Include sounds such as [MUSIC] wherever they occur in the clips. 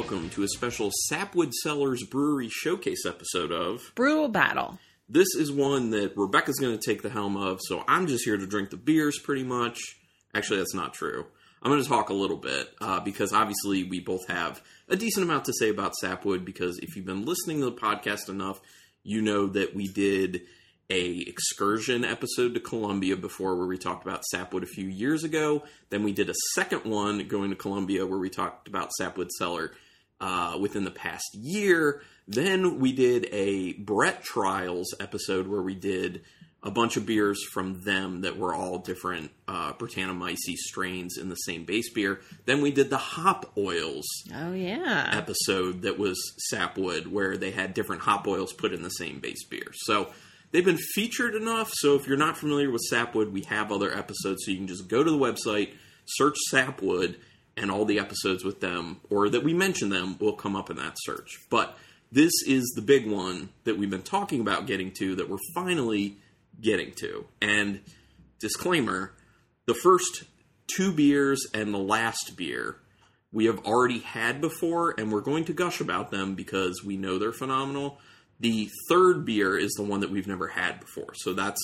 welcome to a special Sapwood Cellars Brewery Showcase episode of. Brew battle. This is one that Rebecca's going to take the helm of, so I'm just here to drink the beers pretty much. Actually, that's not true. I'm going to talk a little bit uh, because obviously we both have a decent amount to say about Sapwood. Because if you've been listening to the podcast enough, you know that we did a excursion episode to Columbia before where we talked about Sapwood a few years ago. Then we did a second one going to Columbia where we talked about Sapwood Cellar uh, within the past year. Then we did a Brett Trials episode where we did a bunch of beers from them that were all different uh, Brettanomyces strains in the same base beer. Then we did the hop oils Oh yeah. episode that was Sapwood, where they had different hop oils put in the same base beer. So they've been featured enough. So if you're not familiar with Sapwood, we have other episodes. So you can just go to the website, search Sapwood, and all the episodes with them, or that we mention them, will come up in that search. But this is the big one that we've been talking about getting to that we're finally getting to. And disclaimer the first two beers and the last beer we have already had before, and we're going to gush about them because we know they're phenomenal. The third beer is the one that we've never had before, so that's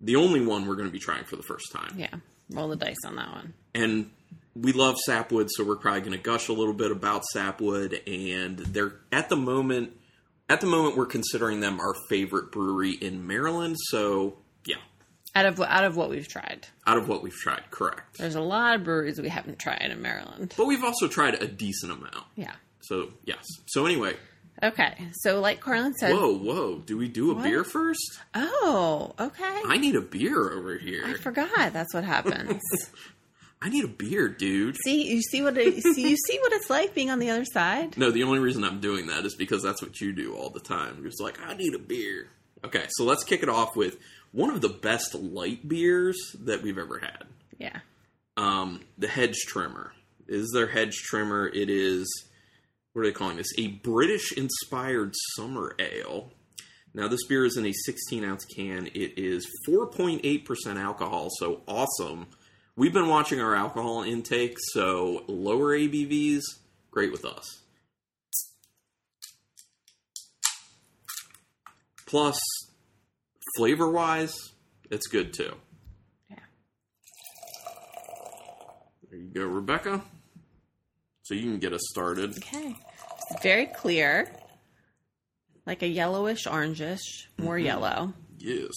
the only one we're going to be trying for the first time. yeah. Roll the dice on that one. And we love Sapwood, so we're probably going to gush a little bit about Sapwood. And they're at the moment, at the moment, we're considering them our favorite brewery in Maryland. So yeah, Out of out of what we've tried, out of what we've tried, correct. there's a lot of breweries we haven't tried in Maryland. But we've also tried a decent amount. Yeah. So yes. So anyway, Okay. So like Carlin said. whoa, whoa, do we do a What? beer first? Oh. Okay. I need a beer over here. I forgot. That's what happens. [LAUGHS] I need a beer, dude. see, you see what it, see, you see what it's like being on the other side. No, the only reason I'm doing that is because that's what you do all the time. You're just like, I need a beer. Okay, so let's kick it off with one of the best light beers that we've ever had. Yeah. Um, the Hedge Trimmer is their Hedge Trimmer. It is what are they calling this? A British inspired summer ale. Now this beer is in a 16 ounce can. It is 4.8% alcohol, so awesome. We've been watching our alcohol intake, so lower ABVs, great with us. Plus, flavor wise, it's good too. Yeah. There you go, Rebecca. So you can get us started. Okay. Very clear, like a yellowish orangish, more Mm-hmm. yellow. Yes.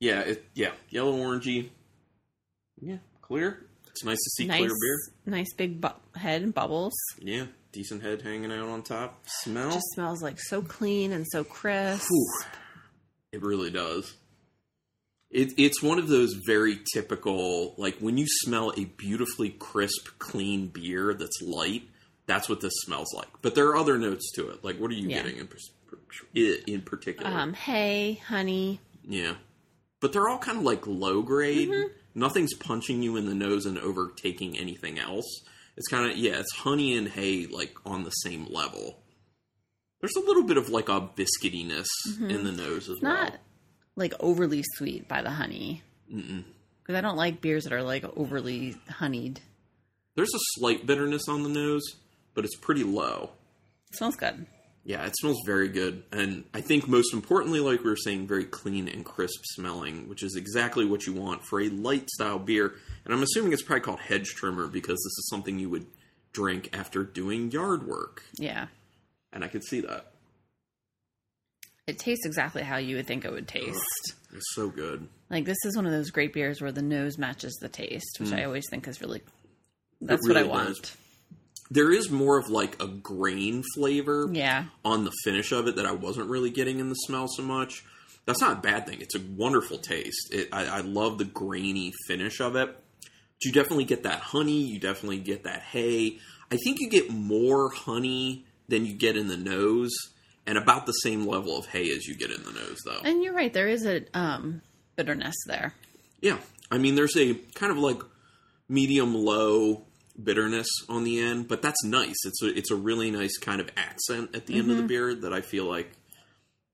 Yeah, it yeah, yellow orangey. Yeah, clear. It's nice to see nice, clear beer. nice big bu- head and bubbles. Yeah, decent head hanging out on top. Smell. Just smells like so clean and so crisp. Whew. It really does. It, it's one of those very typical, like when you smell a beautifully crisp, clean beer that's light, that's what this smells like. But there are other notes to it. Like, what are you Yeah. getting in, in in particular? Um, hay, honey. Yeah. But they're all kind of like low grade. Mm-hmm. Nothing's punching you in the nose and overtaking anything else. It's kind of, yeah, it's honey and hay like on the same level. There's a little bit of like a biscuitiness in the nose as Mm-hmm. Not well. like overly sweet by the honey. Because I don't like beers that are like overly honeyed. There's a slight bitterness on the nose, but it's pretty low. It smells good. Yeah, it smells very good. And I think most importantly, like we were saying, very clean and crisp smelling, which is exactly what you want for a light style beer. And I'm assuming it's probably called hedge trimmer because this is something you would drink after doing yard work. Yeah. And I could see that. It tastes exactly how you would think it would taste. It's so good. Like this is one of those great beers where the nose matches the taste, which I always think is really that's Mm. really what I does. There is more of like a grain flavor Yeah. on the finish of it that I wasn't really getting in the smell so much. That's not a bad thing. It's a wonderful taste. It, I, I love the grainy finish of it. But you definitely get that honey. You definitely get that hay. I think you get more honey than you get in the nose, and about the same level of hay as you get in the nose, though. And you're right, there is a um bitterness there. Yeah, I mean, there's a kind of like medium low bitterness on the end, but that's nice. It's a it's a really nice kind of accent at the end of the beer that I feel like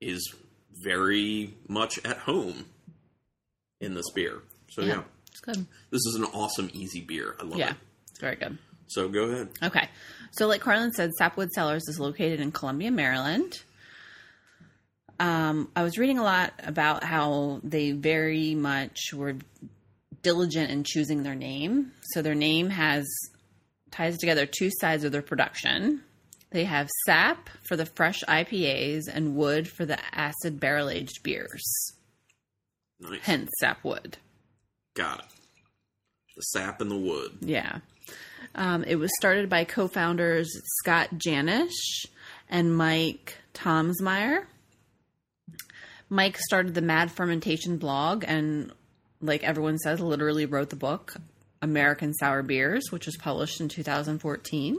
is very much at home in this beer. So yeah, It's good. this is an awesome easy beer. I love it. Yeah. it. It's very good. So go ahead. Okay. So, like Carlin said, Sapwood Cellars is located in Columbia, Maryland. Um, I was reading a lot about how they very much were diligent in choosing their name. So, their name has ties together two sides of their production. They have sap for the fresh IPAs and wood for the acid barrel aged beers. Nice. Hence, sapwood. Got it. The sap and the wood. Yeah. Um, it was started by co founders Scott Janish and Mike Tonsmeire. Mike started the Mad Fermentationist blog and, like everyone says, literally wrote the book American Sour Beers, which was published in 2014.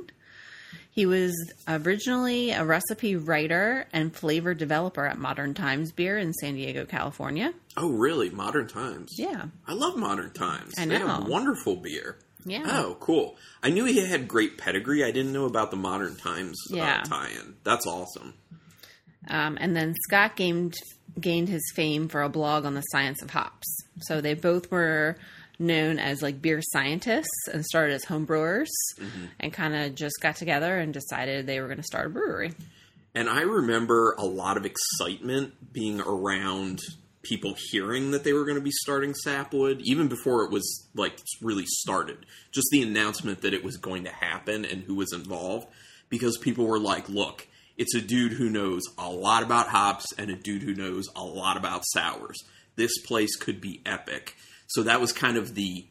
He was originally a recipe writer and flavor developer at Modern Times Beer in San Diego, California. Oh, really? Modern Times. Yeah. I love Modern Times. I They have know. wonderful beer. Yeah. Oh, cool. I knew he had great pedigree. I didn't know about the Modern Times Yeah. uh, tie-in. That's awesome. Um, and then Scott gained gained his fame for a blog on the science of hops. So they both were known as like beer scientists and started as home brewers mm-hmm. and kind of just got together and decided they were going to start a brewery. And I remember a lot of excitement being around people hearing that they were going to be starting Sapwood, even before it was like really started. Just the announcement that it was going to happen and who was involved, because people were like, "Look, it's a dude who knows a lot about hops and a dude who knows a lot about sours. This place could be epic." So that was kind of the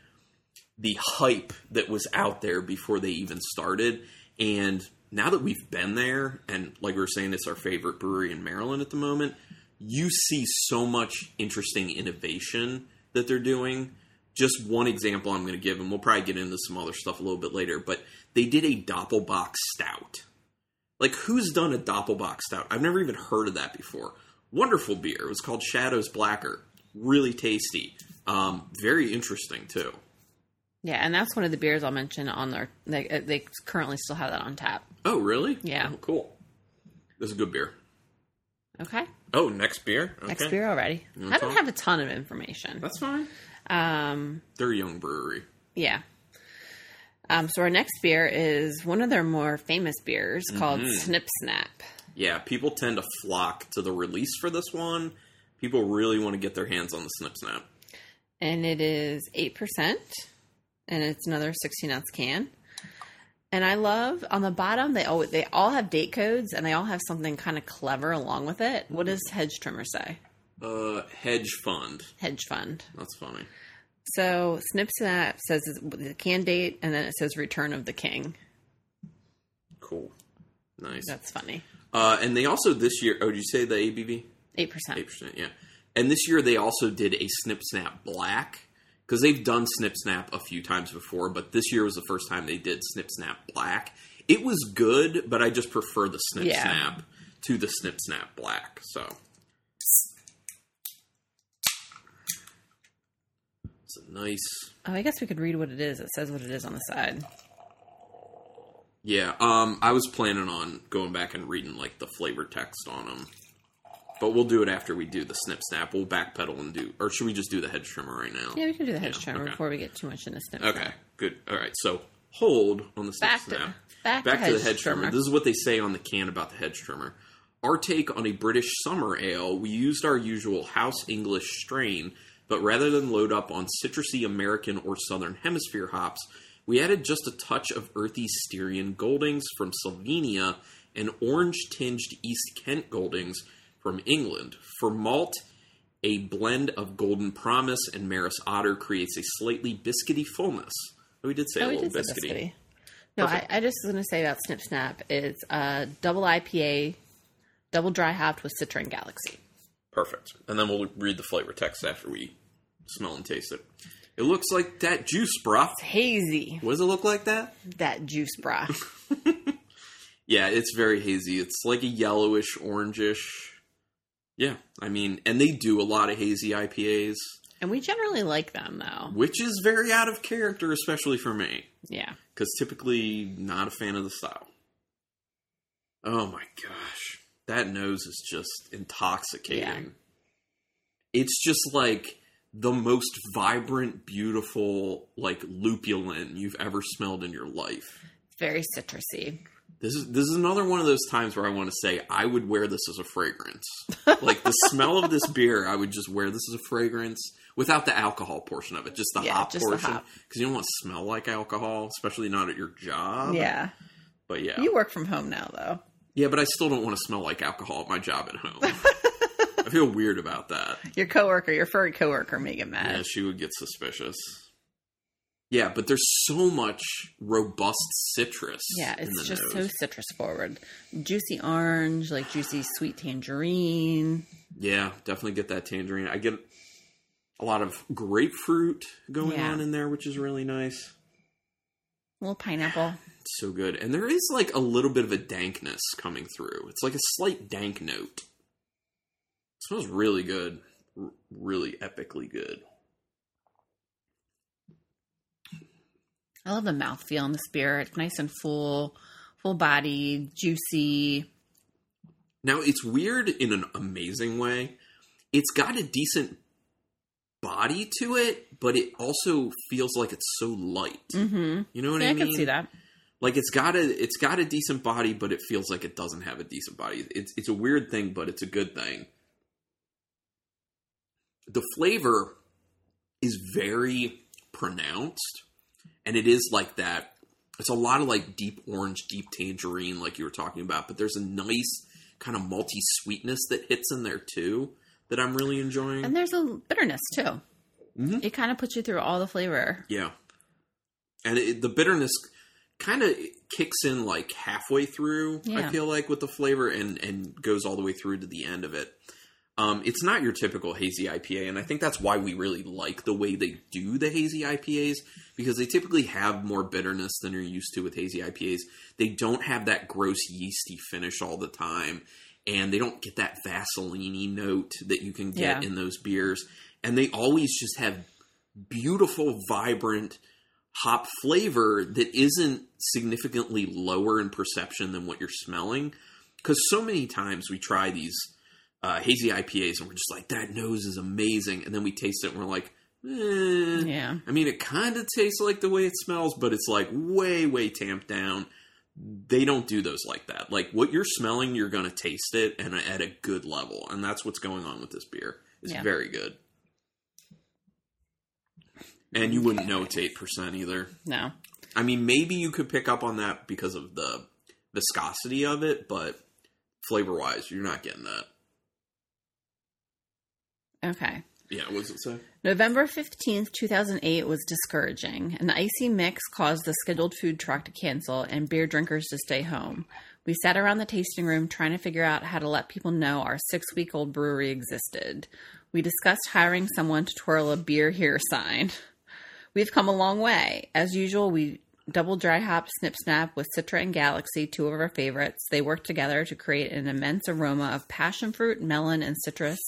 the hype that was out there before they even started. And now that we've been there, and like we were saying, it's our favorite brewery in Maryland at the moment, you see so much interesting innovation that they're doing. Just one example I'm going to give, and we'll probably get into some other stuff a little bit later, but they did a Doppelbock Stout. Like, who's done a Doppelbock Stout? I've never even heard of that before. Wonderful beer. It was called Shadows Blacker. Really tasty. Um, very interesting, too. Yeah, and that's one of the beers I'll mention on their. They, uh, they currently still have that on tap. Oh, really? Yeah. Oh, cool. This is a good beer. Okay, Oh, next beer. Okay. next beer already. I don't have a ton of information. That's fine. Um, They're a young brewery. Yeah. Um, so our next beer is one of their more famous beers called Snip Snap. Yeah, people tend to flock to the release for this one. People really want to get their hands on the Snip Snap. And it is 8%. And it's another 16 ounce can. And I love on the bottom, they all, they all have date codes and they all have something kind of clever along with it. What does Hedge Trimmer say? Uh, hedge fund. Hedge Fund. That's funny. So Snip Snap says the can date and then it says Return of the King. Cool. Nice. That's funny. Uh, and they also this year. Oh, did you say the ABV? 8%. Eight percent. Yeah. And this year they also did a Snip Snap Black because they've done Snip Snap a few times before, but this year was the first time they did Snip Snap Black. It was good, but I just prefer the Snip Yeah. Snap to the Snip Snap Black. So it's a nice. Oh, I guess we could read what it is. It says what it is on the side. Yeah. Um, I was planning on going back and reading like the flavor text on them. But we'll do it after we do the snip snap. We'll backpedal and do, or should we just do the hedge trimmer right now? Yeah, we can do the hedge Yeah, trimmer okay. before we get too much into the snip. Snap. Okay, good. All right, so hold on the snip Back to- snap. back to to, the hedge hedge trimmer. trimmer. This is what they say on the can about the hedge trimmer. Our take on a British summer ale, we used our usual house English strain, but rather than load up on citrusy American or Southern Hemisphere hops, we added just a touch of earthy Styrian Goldings from Slovenia and orange tinged East Kent Goldings from England. For malt, a blend of Golden Promise and Maris Otter creates a slightly biscuity fullness. Oh, we did say Oh, a little biscuity. biscuity. No, I, I just was going to say about Snip Snap. It's a double IPA, double dry hopped with Citron Galaxy. Perfect. And then we'll read the flavor text after we smell and taste it. It looks like that juice, bruh. Hazy, What does it look like that? that juice bra. [LAUGHS] Yeah, it's very hazy. It's like a yellowish, orangish. Yeah, I mean, and they do a lot of hazy IPAs, and we generally like them, though. which is very out of character, especially for me, Yeah. because typically not a fan of the style. Oh my gosh, that nose is just intoxicating. Yeah. It's just like the most vibrant, beautiful, like lupulin you've ever smelled in your life. Very citrusy. This is this is another one of those times where I want to say I would wear this as a fragrance. [LAUGHS] like the smell of this beer, I would just wear this as a fragrance without the alcohol portion of it, just the Yeah, hop just portion. Because you don't want to smell like alcohol, especially not at your job. yeah. But yeah, You work from home now, though. yeah, but I still don't want to smell like alcohol at my job at home. [LAUGHS] I feel weird about that. Your coworker, your furry coworker, may get mad. Yeah, she would get suspicious. Yeah, but there's so much robust citrus. Yeah, it's just nose. so citrus forward. Juicy orange, like juicy sweet tangerine. Yeah, definitely get that tangerine. I get a lot of grapefruit going Yeah. on in there, which is really nice. A little pineapple. It's so good. And there is like a little bit of a dankness coming through. It's like a slight dank note. It smells really good. R- really epically good. I love the mouthfeel in this beer. It's nice and full, full bodied, juicy. Now, it's weird in an amazing way. It's got a decent body to it, but it also feels like it's so light. Mm-hmm. You know what Yeah, I I mean? can see that. like it's got a it's got a decent body, but it feels like it doesn't have a decent body. It's it's a weird thing, but it's a good thing. The flavor is very pronounced, and it is like that. It's a lot of like deep orange, deep tangerine, like you were talking about, but there's a nice kind of malty sweetness that hits in there too that I'm really enjoying. And there's a bitterness too. Mhm. It kind of puts you through all the flavor. Yeah. And it, the bitterness kind of kicks in like halfway through, I feel like, with the flavor and, and goes all the way through to the end of it. Um, it's not your typical hazy IPA, and I think that's why we really like the way they do the hazy IPAs because they typically have more bitterness than you're used to with hazy IPAs. They don't have that gross yeasty finish all the time, and they don't get that Vaseline note that you can get Yeah. in those beers. And they always just have beautiful, vibrant hop flavor that isn't significantly lower in perception than what you're smelling. Because so many times we try these uh, hazy IPAs and we're just like, that nose is amazing. And then we taste it and we're like, eh. Yeah. I mean, it kind of tastes like the way it smells, but it's like way, way tamped down. They don't do those like that. Like what you're smelling, you're going to taste it and at a good level. And that's what's going on with this beer. It's Yeah. very good. And you wouldn't know it's 8% either. No. I mean, maybe you could pick up on that because of the viscosity of it, but flavor wise, you're not getting that. Okay. Yeah, what does it say? November 15th, 2008 was discouraging. An icy mix caused the scheduled food truck to cancel and beer drinkers to stay home. We sat around the tasting room trying to figure out how to let people know our six week old brewery existed. We discussed hiring someone to twirl a beer here sign. We've come a long way. As usual, we double dry hop Snip Snap with Citra and Galaxy, two of our favorites. They work together to create an immense aroma of passion fruit, melon, and citrus,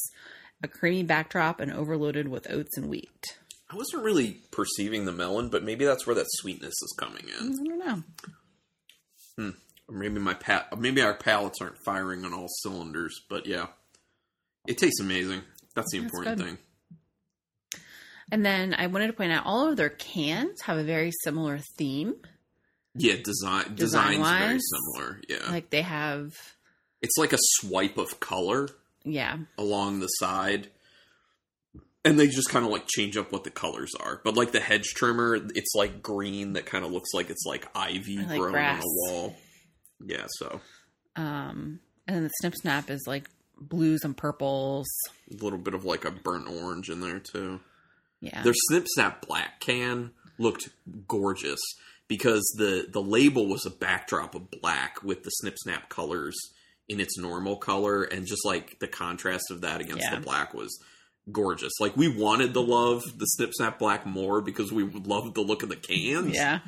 a creamy backdrop, and overloaded with oats and wheat. I wasn't really perceiving the melon, but maybe that's where that sweetness is coming in. I don't know. Hmm. Or maybe my pa- maybe our palates aren't firing on all cylinders, but yeah. It tastes amazing. That's the That's important good. thing. And then I wanted to point out all of their cans have a very similar theme. Yeah, design design design's very Design-wise, similar. Yeah. Like they have, it's like a swipe of color yeah, along the side. And they just kind of like change up what the colors are. But like the hedge trimmer, it's like green that kind of looks like it's like ivy like growing grass. on a wall. Yeah, so um, and then the Snip Snap is like blues and purples. a little bit of like a burnt orange in there too. Yeah, Their Snip Snap Black can looked gorgeous because the the label was a backdrop of black with the Snip Snap colors in its normal color, and just like the contrast of that against Yeah. the black was gorgeous. Like we wanted to love the Snip Snap Black more because we loved the look of the cans, yeah,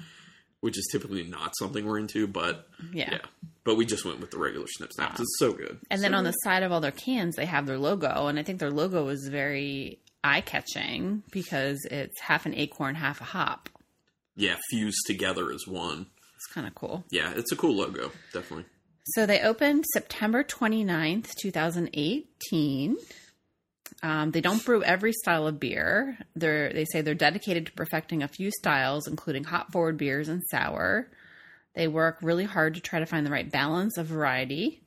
which is typically not something we're into, but yeah. yeah. But we just went with the regular Snip Snaps. It's so good. And So then on the side of all their cans, they have their logo, and I think their logo is very eye catching because it's half an acorn, half a hop. yeah, fused together as one. It's kind of cool. Yeah, it's a cool logo, definitely. So they opened September 29th, 2018. Um, they don't brew every style of beer. They're, they say they're dedicated to perfecting a few styles, including hop forward beers and sour. They work really hard to try to find the right balance of variety.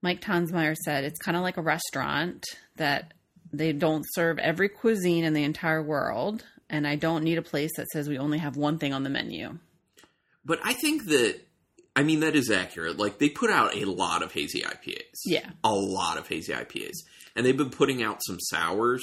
Mike Tonsmeire said it's kind of like a restaurant that they don't serve every cuisine in the entire world, and I don't need a place that says we only have one thing on the menu. But I think that, I mean, that is accurate. Like, they put out a lot of hazy IPAs. Yeah. A lot of hazy IPAs. And they've been putting out some sours,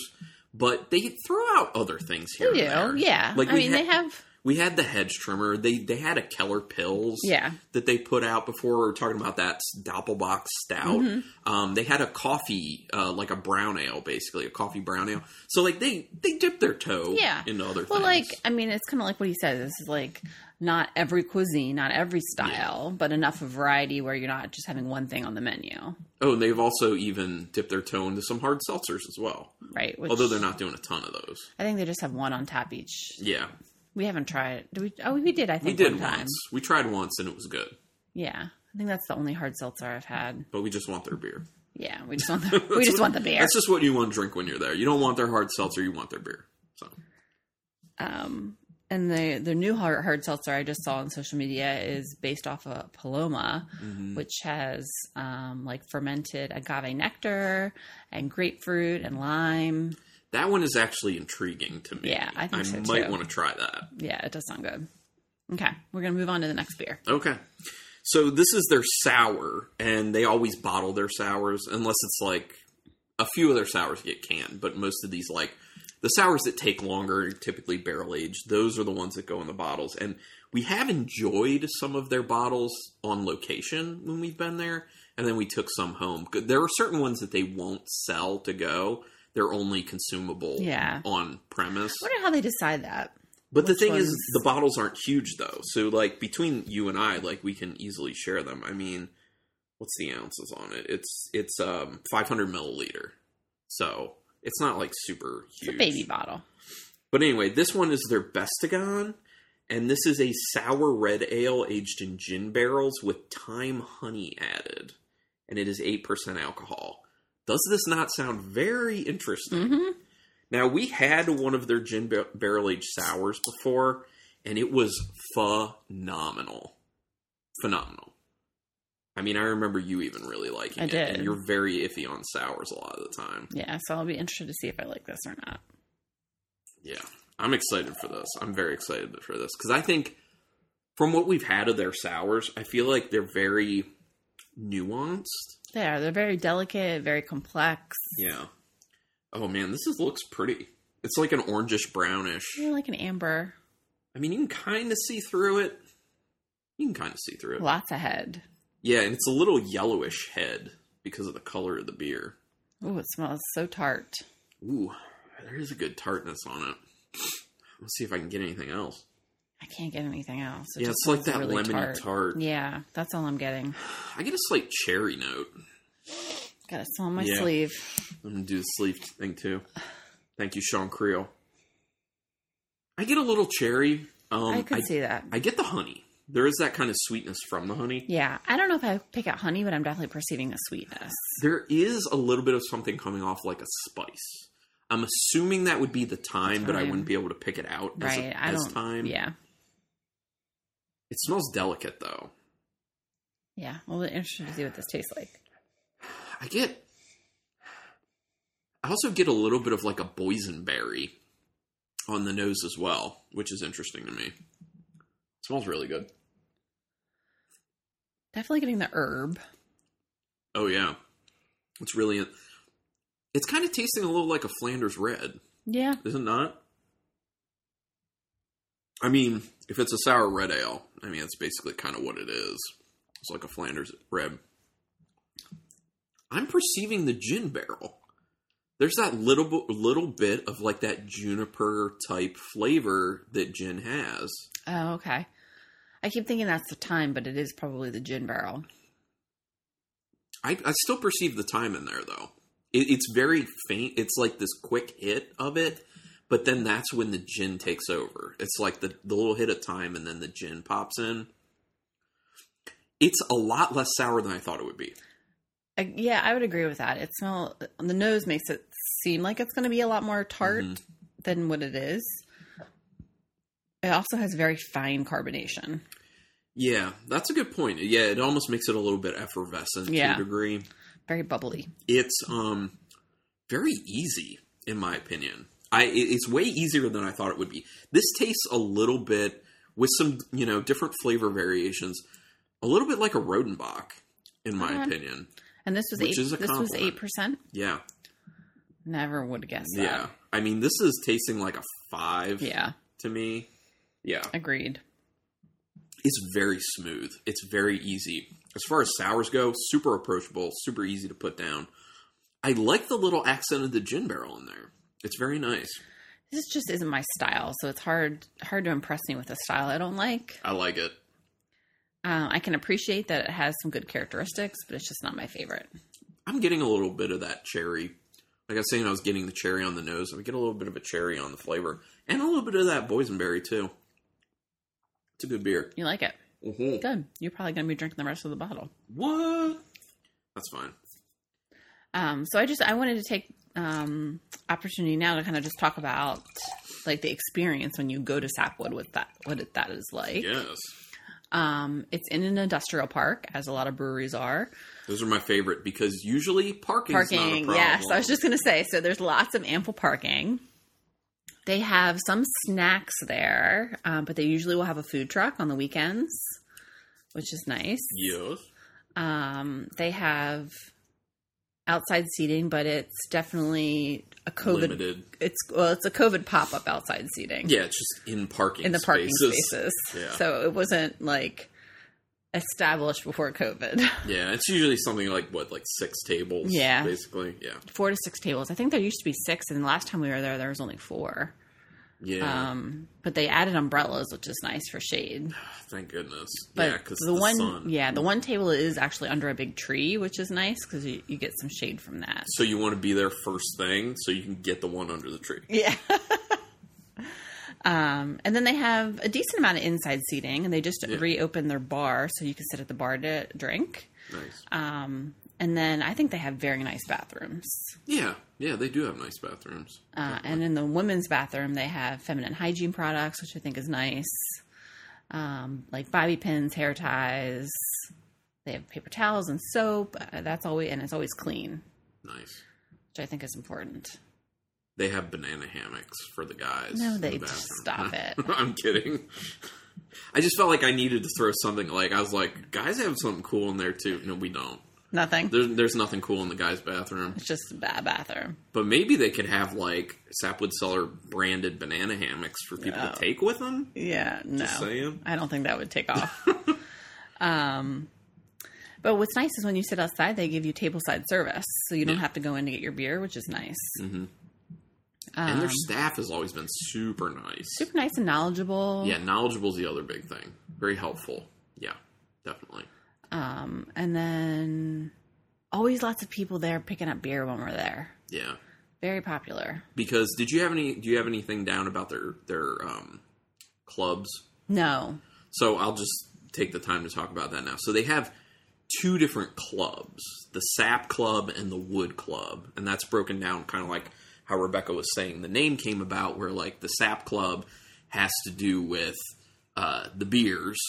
but they throw out other things here. They and do, there. yeah. Like I mean, ha- they have We had the hedge trimmer. They they had a Keller Pils. Yeah. That they put out before. We were talking about that Doppelbock Stout. Mm-hmm. Um, they had a coffee, uh, like a brown ale, basically a coffee brown ale. So like they they dip their toe Yeah. into other things. Well, things. like I mean, it's kind of like what he says. This is like not every cuisine, not every style, but enough of variety where you're not just having one thing on the menu, oh, and they've also even dipped their toe into some hard seltzers as well. right? Which, Although they're not doing a ton of those. I think they just have one on tap each. Yeah, We haven't tried. Do we? Oh, we did. I we think did one time. once. We tried once and it was good, Yeah, I think that's the only hard seltzer I've had. but we just want their beer. Yeah, we just want [LAUGHS] the we just want the beer. That's just what you want to drink when you're there. You don't want their hard seltzer. You want their beer. So Um, and the the new hard, hard seltzer I just saw on social media is based off of Paloma, Mm-hmm. which has um, like fermented agave nectar and grapefruit and lime. That one is actually intriguing to me. Yeah, I think so, might too. want to try that. Yeah, it does sound good. Okay, we're gonna move on to the next beer. Okay. So this is their sour, and they always bottle their sours unless it's like a few of their sours get canned, but most of these like the sours that take longer, typically barrel aged, those are the ones that go in the bottles. And we have enjoyed some of their bottles on location when we've been there, and then we took some home. There are certain ones that they won't sell to go. They're only consumable Yeah. on premise. I wonder how they decide that. But the Which thing is, the bottles aren't huge though. So like between you and I, like we can easily share them. I mean, what's the ounces on it? It's it's um 500 milliliter, so it's not like super It's huge. a baby bottle. But anyway, this one is their Bestagon, and this is a sour red ale aged in gin barrels with thyme honey added, and it is eight percent alcohol. Does this not sound very interesting? hmm Now we had one of their gin bar- barrel aged sours before, and it was phenomenal, phenomenal. I mean, I remember you even really liking I it, did. and you're very iffy on sours a lot of the time. Yeah, so I'll be interested to see if I like this or not. Yeah, I'm excited for this. I'm very excited for this because I think from what we've had of their sours, I feel like they're very nuanced. They are. They're very delicate, very complex. Yeah. Oh man, this is looks pretty. It's like an orangish brownish. They're like an amber. I mean, you can kind of see through it. You can kind of see through it. Lots of head. Yeah, and it's a little yellowish head because of the color of the beer. Ooh, it smells so tart. Ooh, there is a good tartness on it. Let's see if I can get anything else. I can't get anything else. It yeah, just it's like that really lemony tart. Yeah, that's all I'm getting. I get a slight cherry note. Got to on my Yeah. sleeve. I'm gonna do the sleeve thing too. Thank you, Sean Creel. I get a little cherry. Um, I could I, see that. I get the honey. There is that kind of sweetness from the honey. yeah, I don't know if I pick out honey, but I'm definitely perceiving a sweetness. There is a little bit of something coming off like a spice. I'm assuming that would be the thyme, but I wouldn't be able to pick it out as, Right? a, I as don't. thyme. Yeah, It smells delicate though. yeah. Well, we're interested to see what this tastes like. I get. I also get a little bit of like a boysenberry on the nose as well, which is interesting to me. It smells really good. Definitely getting the herb. Oh yeah, it's really. It's kind of tasting a little like a Flanders red, Yeah, is it not? I mean, if it's a sour red ale, I mean, it's basically kind of what it is. It's like a Flanders red. I'm perceiving the gin barrel. There's that little little bit of like that juniper type flavor that gin has. Oh, okay. I keep thinking that's the thyme, but it is probably the gin barrel. I, I still perceive the thyme in there though. It, it's very faint. It's like this quick hit of it, but then that's when the gin takes over. It's like the the little hit of thyme, and then the gin pops in. It's a lot less sour than I thought it would be. I, yeah, I would agree with that. It smell the nose makes it seem like it's going to be a lot more tart Mhm. than what it is. It also has very fine carbonation. Yeah, that's a good point. Yeah, it almost makes it a little bit effervescent Yeah. to a degree. Very bubbly. It's um very easy in my opinion. I it's way easier than I thought it would be. This tastes a little bit with some, you know, different flavor variations, a little bit like a Rodenbach in my Uh-huh. opinion. And this was eight. This was eight percent. Yeah. Never would guess. guessed that. Yeah. I mean, this is tasting like a 5 Yeah. to me. Yeah. Agreed. It's very smooth. It's very easy. As far as sours go, super approachable, super easy to put down. I like the little accent of the gin barrel in there. It's very nice. This just isn't my style, so it's hard hard to impress me with a style I don't like. I like it. Uh, I can appreciate that it has some good characteristics, but it's just not my favorite. I'm getting a little bit of that cherry. Like I was saying, I was getting the cherry on the nose. I get a little bit of a cherry on the flavor, and a little bit of that boysenberry too. It's a good beer. You like it? Mhm. Good. You're probably going to be drinking the rest of the bottle. What? That's fine. Um, so I just I wanted to take um, opportunity now to kind of just talk about like the experience when you go to Sapwood, what that what it, that is like. Yes, Um, it's in an industrial park, as a lot of breweries are. those are my favorite because usually parking's not a parking. problem. Yes, I was just going to say. So there's lots of ample parking. They have some snacks there, um, but they usually will have a food truck on the weekends, which is nice. yes. Um, they have outside seating, but it's definitely a COVID. Limited. It's well, it's a COVID pop up outside seating. Yeah, it's just in parking in the parking spaces. spaces. Yeah. So it wasn't like established before COVID. [LAUGHS] Yeah, it's usually something like what, like six tables. Yeah. basically. Yeah, Four to six tables. I think there used to be six, and the last time we were there, there was only four. Yeah. Um, but they added umbrellas, which is nice for shade. [SIGHS] Thank goodness. But yeah, because the, the, one, sun. yeah, the one table is actually under a big tree, which is nice because you, you get some shade from that. So you want to be there first thing, so you can get the one under the tree. Yeah. [LAUGHS] um, and then they have a decent amount of inside seating, and they just Yeah. reopened their bar so you can sit at the bar to drink. Nice. Um, and then I think they have very nice bathrooms. Yeah, yeah, they do have nice bathrooms. Uh, and in the women's bathroom, they have feminine hygiene products, which I think is nice, um, like bobby pins, hair ties. They have paper towels and soap. Uh, that's always and it's always clean, Nice. which I think is important. They have banana hammocks for the guys. No, they the just stop [LAUGHS] it. I'm kidding. I just felt like I needed to throw something. Like I was like, guys have something cool in there too. No, we don't. Nothing. There's there's nothing cool in the guys' bathroom. It's just a bad bathroom. But maybe they could have like Sapwood Cellar branded banana hammocks for people No. to take with them. Yeah, no. I don't think that would take off. [LAUGHS] um, but what's nice is when you sit outside, they give you tableside service, so you don't Yeah. have to go in to get your beer, which is nice. hmm Um, and their staff has always been super nice. super nice and knowledgeable. Yeah, knowledgeable is the other big thing. Very helpful. Yeah, definitely. Um, and then always lots of people there picking up beer when we're there. Yeah. Very popular. Because did you have any? Do you have anything down about their their um, clubs? No. So I'll just take the time to talk about that now. So they have two different clubs: the Sap Club and the Wood Club, and that's broken down kind of like how Rebecca was saying. The name came about where like the Sap Club has to do with uh, the beers,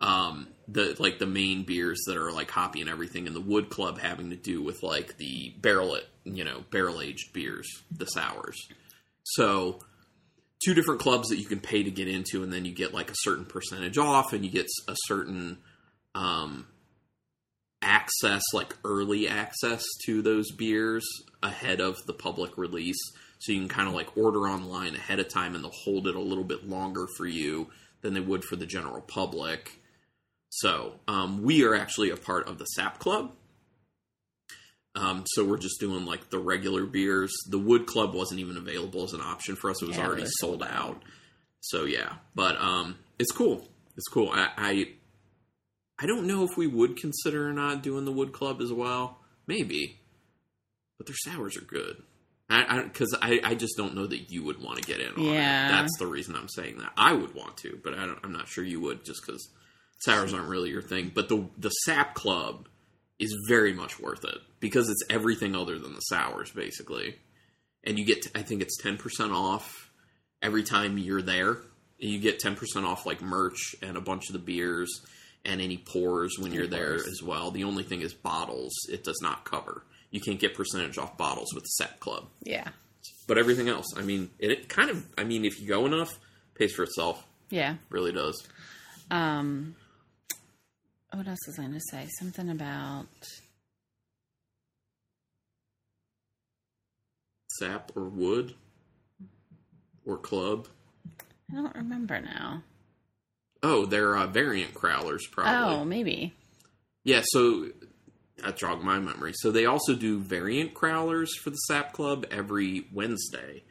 um, the like the main beers that are like hoppy and everything, and the Wood Club having to do with like the barrel, it you know, barrel aged beers, the sours. So two different clubs that you can pay to get into, and then you get like a certain percentage off, and you get a certain um, access, like early access to those beers ahead of the public release. So you can kind of like order online ahead of time, and they'll hold it a little bit longer for you than they would for the general public. So um, we are actually a part of the SAP Club. Um, so we're just doing like the regular beers. The Wood Club wasn't even available as an option for us; it was Yeah, already sold out. So yeah, but um, it's cool. It's cool. I, I I don't know if we would consider or not doing the Wood Club as well. Maybe, but their sours are good. I because I, I, just don't know that you would want to get in on Yeah. it. That's the reason I'm saying that. I would want to, but I don't, I'm not sure you would, just because sours aren't really your thing. But the the Sap Club is very much worth it because it's everything other than the sours, basically. And you get, I think it's 10% off every time you're there. You get 10% off like merch and a bunch of the beers and any pours when you're there as well. The only thing is bottles, it does not cover. You can't get percentage off bottles with the Sap Club. Yeah. But everything else, I mean, it, it kind of, I mean, if you go enough, pays for itself. Yeah. Really does. Um, what else was I going to say? Something about. Sap or wood or club. I don't remember now. Oh, they're uh, variant crowlers, probably. Oh, maybe. Yeah, so that jogged my memory. So they also do variant crowlers for the Sap Club every Wednesday,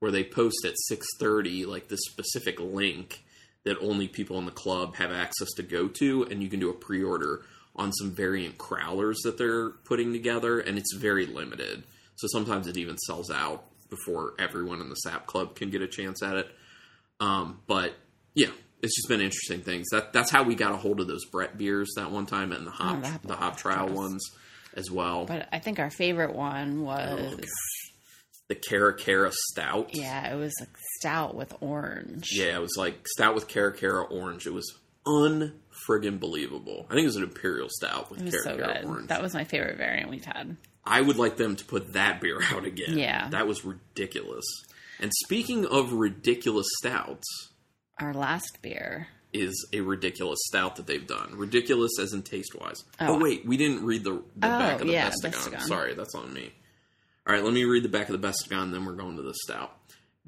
where they post at six thirty like this specific link that only people in the club have access to go to, and you can do a pre-order on some variant crowlers that they're putting together, and it's very limited. So sometimes it even sells out before everyone in the Sap Club can get a chance at it. Um, but yeah, it's just been interesting things. That that's how we got a hold of those Brett beers that one time and the hop Oh, the hop- trial ones as well. But I think our favorite one was. Oh. The Cara Cara Stout. yeah, it was like stout with orange. Yeah, it was like stout with Cara Cara orange. It was unfriggin' believable. I think it was an imperial stout with It was Cara so orange. That was my favorite variant we've had. I would like them to put that beer [LAUGHS] out again. Yeah. that was ridiculous. And speaking of ridiculous stouts, Our last beer. is a ridiculous stout that they've done. Ridiculous as in taste wise. Oh. Oh. wait, we didn't read the, the Oh, back of the yeah. Bestagon. Sorry, that's on me. All right, let me read the back of the Bestagon, then we're going to the stout.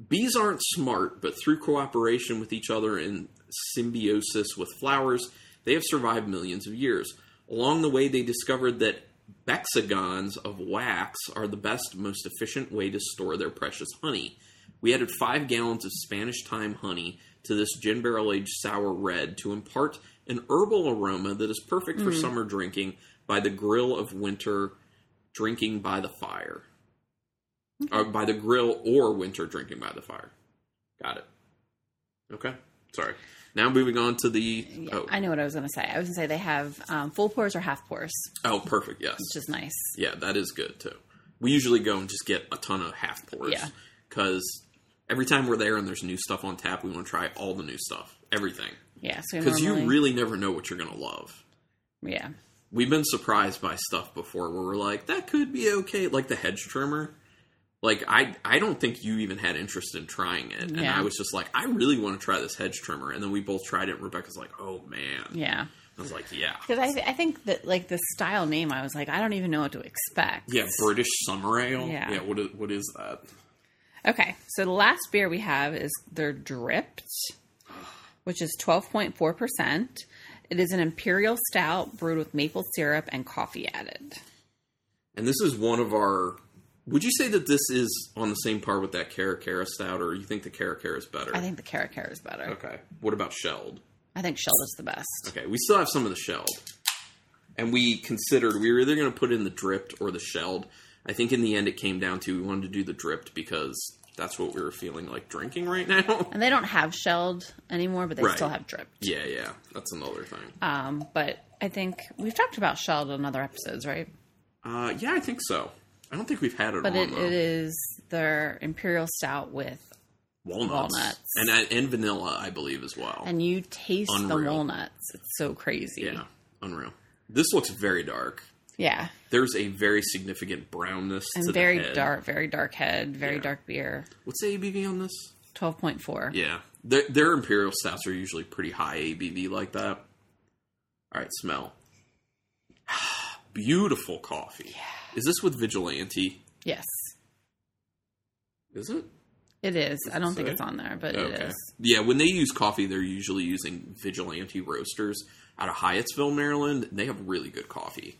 Bees aren't smart, but through cooperation with each other and symbiosis with flowers, they have survived millions of years. Along the way, they discovered that hexagons of wax are the best, most efficient way to store their precious honey. We added five gallons of Spanish thyme honey to this gin barrel aged sour red to impart an herbal aroma that is perfect for mm-hmm. summer drinking by the grill of winter drinking by the fire. Or by the grill or winter drinking by the fire. Got it. Okay. Sorry. Now moving on to the oh I know what I was going to say. I was going to say they have um, full pours or half pours, oh perfect yes which is nice. yeah that is good too. We usually go and just get a ton of half pours Yeah. because every time we're there and there's new stuff on tap, we want to try all the new stuff, everything. Yeah, so Because you really never know what you're gonna love. yeah, We've been surprised by stuff before where we're like, that could be okay, like the hedge trimmer. Like I, I don't think you even had interest in trying it, and Yeah. I was just like, I really want to try this hedge trimmer, and then we both tried it. and Rebecca's like, oh man, yeah. I was like, yeah, Because I, th- I think that like the style name, I was like, I don't even know what to expect. yeah, British summer ale. Yeah. yeah. What is, what is that? Okay, so the last beer we have is their Dripped, which is 12.4%. It is an imperial stout brewed with maple syrup and coffee added. And this is one of our. Would you say that this is on the same par with that Cara Cara stout, or you think the Cara Cara is better? I think the Cara Cara is better. Okay. What about shelled? I think Shelled is the best. Okay, we still have some of the shelled. And we considered we were either going to put in the dripped or the shelled. I think in the end it came down to we wanted to do the dripped because that's what we were feeling like drinking right now. And they don't have Shelled anymore, but they Right. still have Dripped. yeah, yeah, that's another thing. Um, but I think we've talked about Shelled on other episodes, right? Uh, yeah, I think so. I don't think we've had it But on it, it is their imperial stout with, walnuts, walnuts. and uh, and vanilla, I believe as well. and you taste the walnuts. It's so crazy. yeah, unreal. This looks very dark. Yeah. There's a very significant brownness And to very the head. dark, very dark head, very Yeah. dark beer. What's the ABV on this? 12.4. Yeah, their, their imperial stouts are usually pretty high ABV like that. All right, smell. Beautiful coffee. Is this with Vigilante? Yes. Is it? It is. I don't think it's on there, but it Okay. is. Yeah, when they use coffee, they're usually using Vigilante roasters out of Hyattsville, Maryland. They have really good coffee.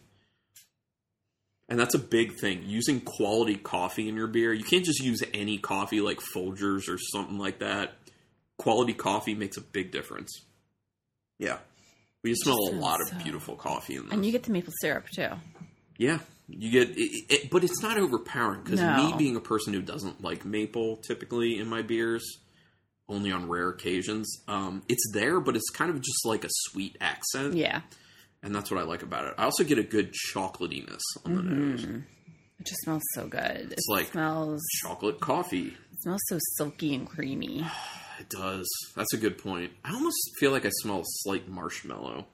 And that's a big thing. Using quality coffee in your beer. You can't just use any coffee like Folgers or something like that. Quality coffee makes a big difference. Yeah. We smell a lot of beautiful coffee in this. And you get the maple syrup too. Yeah, you get it, it, but it's not overpowering because No. me being a person who doesn't like maple typically in my beers, only on rare occasions, um, it's there, but it's kind of just like a sweet accent. Yeah. and that's what I like about it. I also get a good chocolatiness on the nose. It just smells so good. It like- smells Chocolate coffee. it smells so silky and creamy. [SIGHS] It does. That's a good point. I almost feel like I smell a slight marshmallow.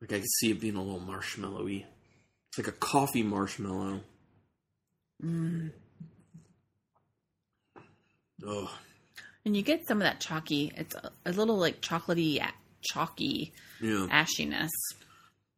Like I can see it being a little marshmallowy. It's like a coffee marshmallow. Mm. Oh, And you get some of that chalky. It's a, a little like chocolatey, chalky yeah, ashiness.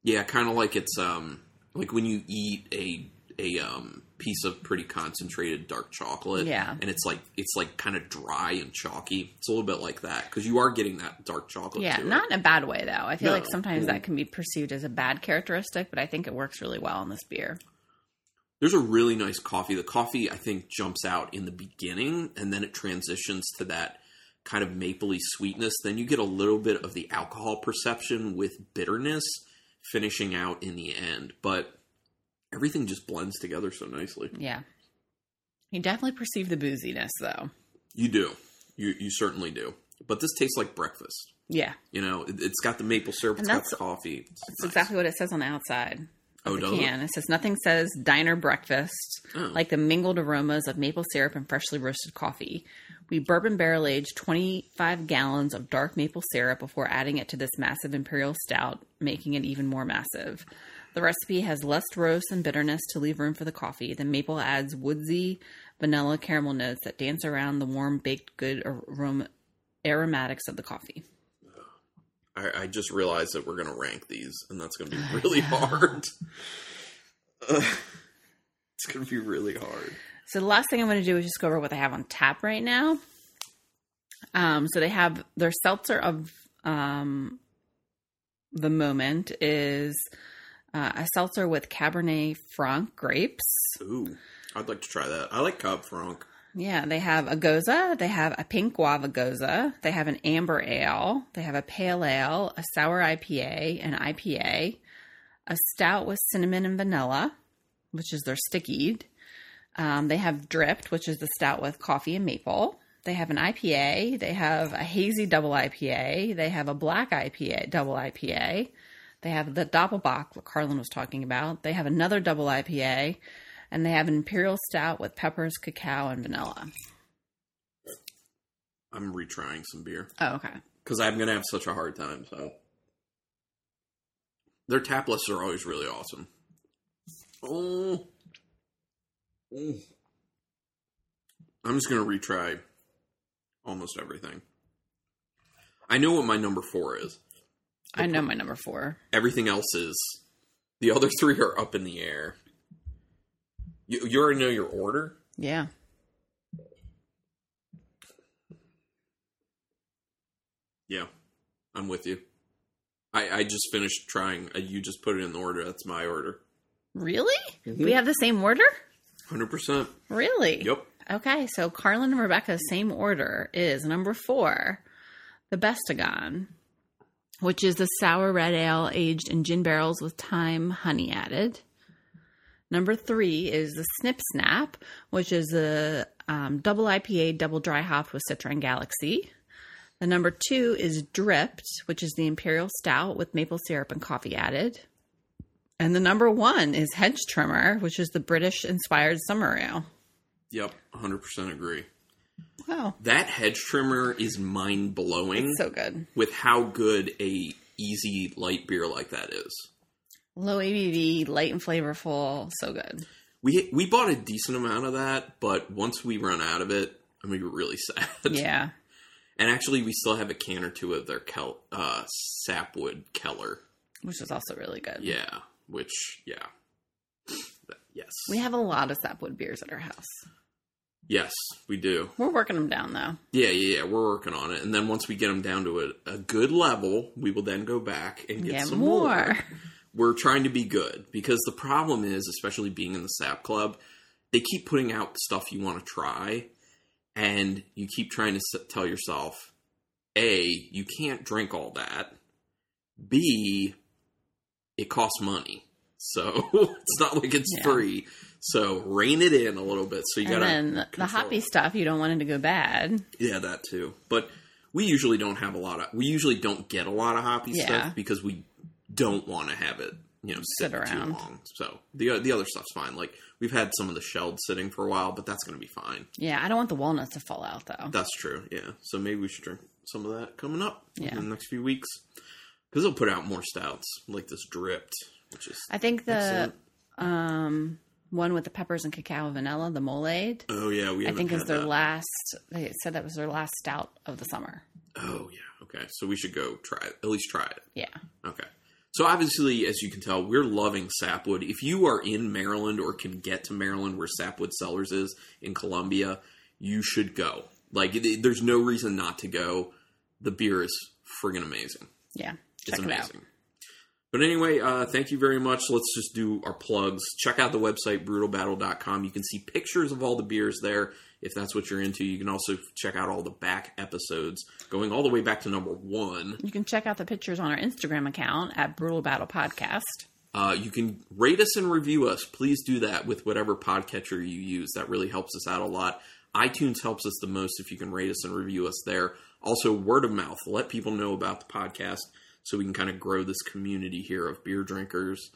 yeah. Kind of like it's um like when you eat a a um piece of pretty concentrated dark chocolate. Yeah. and it's like it's like kind of dry and chalky. It's a little bit like that because you are getting that dark chocolate. Yeah, it. not in a bad way though. I feel No. like sometimes Mm. that can be perceived as a bad characteristic, but I think it works really well in this beer. There's a really nice coffee. The coffee, I think, jumps out in the beginning and then it transitions to that kind of mapley sweetness. Then you get a little bit of the alcohol perception with bitterness finishing out in the end. But everything just blends together so nicely. Yeah. You definitely perceive the booziness though. You do. You, you certainly do. But this tastes like breakfast. Yeah. You know, it, it's got the maple syrup, And it's got the coffee. It's That's nice. exactly what it says on the outside Oh, the does it? It says nothing says diner breakfast Oh. like the mingled aromas of maple syrup and freshly roasted coffee. We bourbon barrel aged 25 gallons of dark maple syrup before adding it to this massive imperial stout, making it even more massive. The recipe has less roast and bitterness to leave room for the coffee. The maple adds woodsy vanilla caramel notes that dance around the warm baked good aroma, aromatics of the coffee. I, I just realized that we're going to rank these, and that's going to be really hard. Ugh. [LAUGHS] it's going to be really hard. So the last thing I'm going to do is just go over what they have on tap right now. Um, so they have their seltzer of um, the moment is uh, a seltzer with Cabernet Franc grapes. Ooh, I'd like to try that. I like Cab Franc. Yeah, they have a gose, they have a pink guava gose, they have an amber ale, they have a pale ale, a sour IPA, an IPA, a stout with cinnamon and vanilla, which is their stickied. Um, they have dripped, which is the stout with coffee and maple. They have an IPA. They have a hazy double IPA. They have a black IPA, double IPA. They have the Doppelbock, what Carlin was talking about. They have another double IPA. And they have an imperial stout with peppers, cacao, and vanilla. I'm retrying some beer Oh, okay. because I'm going to have such a hard time. So their tap lists are always really awesome. Oh, Mm. I'm just going to retry almost everything. I know what my number four is. I know my number four. Everything else is the other [LAUGHS] three are up in the air. You, you already know your order. Yeah. Yeah, I'm with you. I, I just finished trying. uh, You just put it in the order. That's my order. Really? We have the same order? Hundred percent. Really? Yep. Okay, so Carlin and Rebecca's same order is number four, the Bestagon, which is the sour red ale aged in gin barrels with thyme honey added. Number three is the Snip Snap, which is a um, double IPA, double dry hopped with Citra Galaxy. The number two is Dripped, which is the Imperial Stout with maple syrup and coffee added. And the number one is Hedge Trimmer, which is the British inspired summer ale. Yep. Hundred percent agree. Wow. That hedge trimmer is mind blowing So good. with how good a easy light beer like that is. Low ABV, light and flavorful. So good. We we bought a decent amount of that, but once we run out of it, I'm gonna be really [LAUGHS] sad. Yeah. And actually, we still have a can or two of their Kel- uh, sapwood Keller. Which is also really good. Yeah, which yeah, yes, We have a lot of sapwood beers at our house. Yes, we do. We're working them down though. Yeah, yeah, yeah. We're working on it, and then once we get them down to a, a good level, we will then go back and get Yeah, some more. more. We're trying to be good because the problem is, especially being in the Sap Club, they keep putting out stuff you want to try, and you keep trying to s- tell yourself, a, you can't drink all that. B, it costs money, so [LAUGHS] it's not like it's Yeah. free. So rein it in a little bit. So you gotta then the hoppy stuff, you don't want it to go bad. Yeah, that too. But we usually don't have a lot of. We usually don't get a lot of hoppy Yeah. stuff because we don't want to have it, you know, sit, Sit around. too long. So the the other stuff's fine. Like we've had some of the shelled sitting for a while, but that's going to be fine. Yeah, I don't want the walnuts to fall out though. That's true. Yeah. So maybe we should drink some of that coming up Yeah. in the next few weeks because they'll put out more stouts like this dripped, which is I think the excellent. um one with the peppers and cacao vanilla, the Molade, Oh yeah, we I think is their that. last. They said that was their last stout of the summer. Oh yeah. Okay. So we should go try it. At least try it. Yeah, Okay. So obviously, as you can tell, we're loving Sapwood. If you are in Maryland or can get to Maryland, where Sapwood Cellars is in Columbia, you should go. Like, there's no reason not to go. The beer is friggin' amazing. yeah. It's Check it out. amazing. But anyway, uh, thank you very much. Let's just do our plugs. Check out the website, brutalbattle.com. You can see pictures of all the beers there if that's what you're into. You can also check out all the back episodes going all the way back to number one. You can check out the pictures on our Instagram account at Brutal Battle Podcast. Uh, you can rate us and review us. Please do that with whatever podcatcher you use. That really helps us out a lot. iTunes helps us the most if you can rate us and review us there. Also, word of mouth. Let people know about the podcast so we can kind of grow this community here of beer drinkers.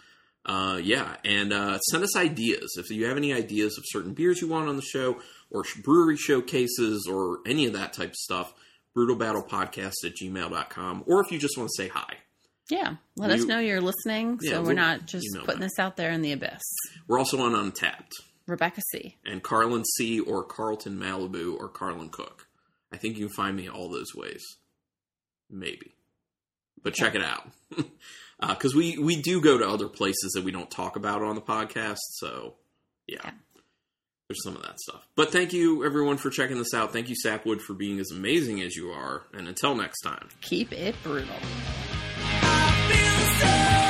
Uh, yeah, and uh, send us ideas. If you have any ideas of certain beers you want on the show, or brewery showcases, or any of that type of stuff, brutalbattlepodcast at gmail.com. Or if you just want to say hi. Yeah, let us know you're listening, Yeah, so we're we'll not just email putting that. this out there in the abyss. We're also on Untappd. Rebecca C. and Carlin C or Carlton Malibu or Carlin Cook. I think you can find me all those ways. Maybe. But check it out. [LAUGHS] Uh, because we, we do go to other places that we don't talk about on the podcast. So, yeah. Yeah. There's some of that stuff. But thank you, everyone, for checking this out. Thank you, Sapwood, for being as amazing as you are. And until next time. Keep it brutal. I feel so